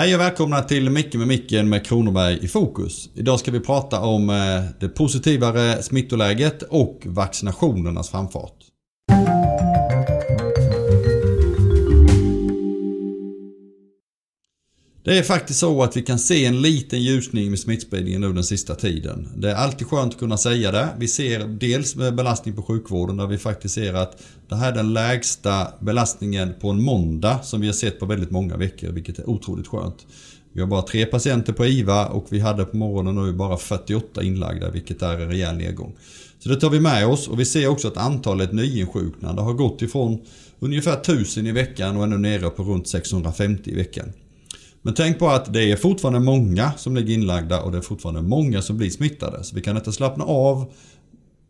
Hej och välkomna till Micke med micken med Kronoberg i fokus. Idag ska vi prata om eh, det positivare smittoläget och vaccinationernas framfart. Det är faktiskt så att vi kan se en liten ljusning med smittspridningen nu den sista tiden. Det är alltid skönt att kunna säga det. Vi ser dels med belastning på sjukvården där vi faktiskt ser att det här är den lägsta belastningen på en måndag som vi har sett på väldigt många veckor, vilket är otroligt skönt. Vi har bara tre patienter på IVA och vi hade på morgonen nu bara 48 inlagda, vilket är en rejäl nedgång. Så det tar vi med oss och vi ser också att antalet nyinsjuknande har gått ifrån ungefär 1000 i veckan och är nu nere på runt 650 i veckan. Men tänk på att det är fortfarande många som ligger inlagda och det är fortfarande många som blir smittade. Så vi kan inte slappna av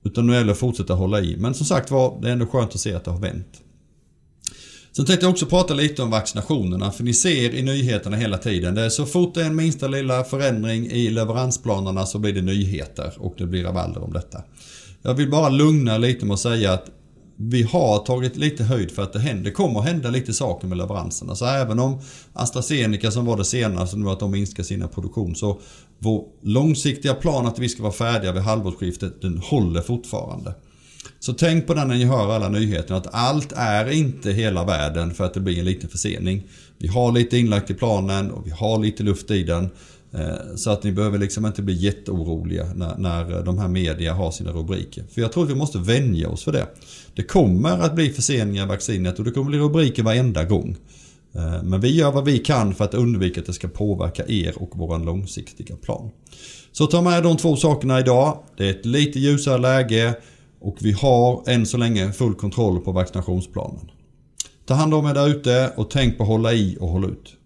utan nu gäller det att fortsätta hålla i. Men som sagt var, det är ändå skönt att se att det har vänt. Sen tänkte jag också prata lite om vaccinationerna för ni ser i nyheterna hela tiden. Det är så fort det är en minsta lilla förändring i leveransplanerna så blir det nyheter och det blir rabalder om detta. Jag vill bara lugna lite med att säga att vi har tagit lite höjd för att det händer, kommer hända lite saker med leveranserna. Så även om AstraZeneca som var det senaste nu att de minskar sina produktion så vår långsiktiga plan att vi ska vara färdiga vid halvårsskiftet den håller fortfarande. Så tänk på det när ni hör alla nyheterna att allt är inte hela världen för att det blir en liten försening. Vi har lite inlagt i planen och vi har lite luft i den. Eh, så att ni behöver liksom inte bli jätteoroliga när, när eh, de här media har sina rubriker. För jag tror att vi måste vänja oss för det. Det kommer att bli förseningar i vaccinet och det kommer bli rubriker varenda gång. Eh, men vi gör vad vi kan för att undvika att det ska påverka er och vår långsiktiga plan. Så ta med de två sakerna idag. Det är ett lite ljusare läge och vi har än så länge full kontroll på vaccinationsplanen. Ta hand om er där ute och tänk på att hålla i och hålla ut.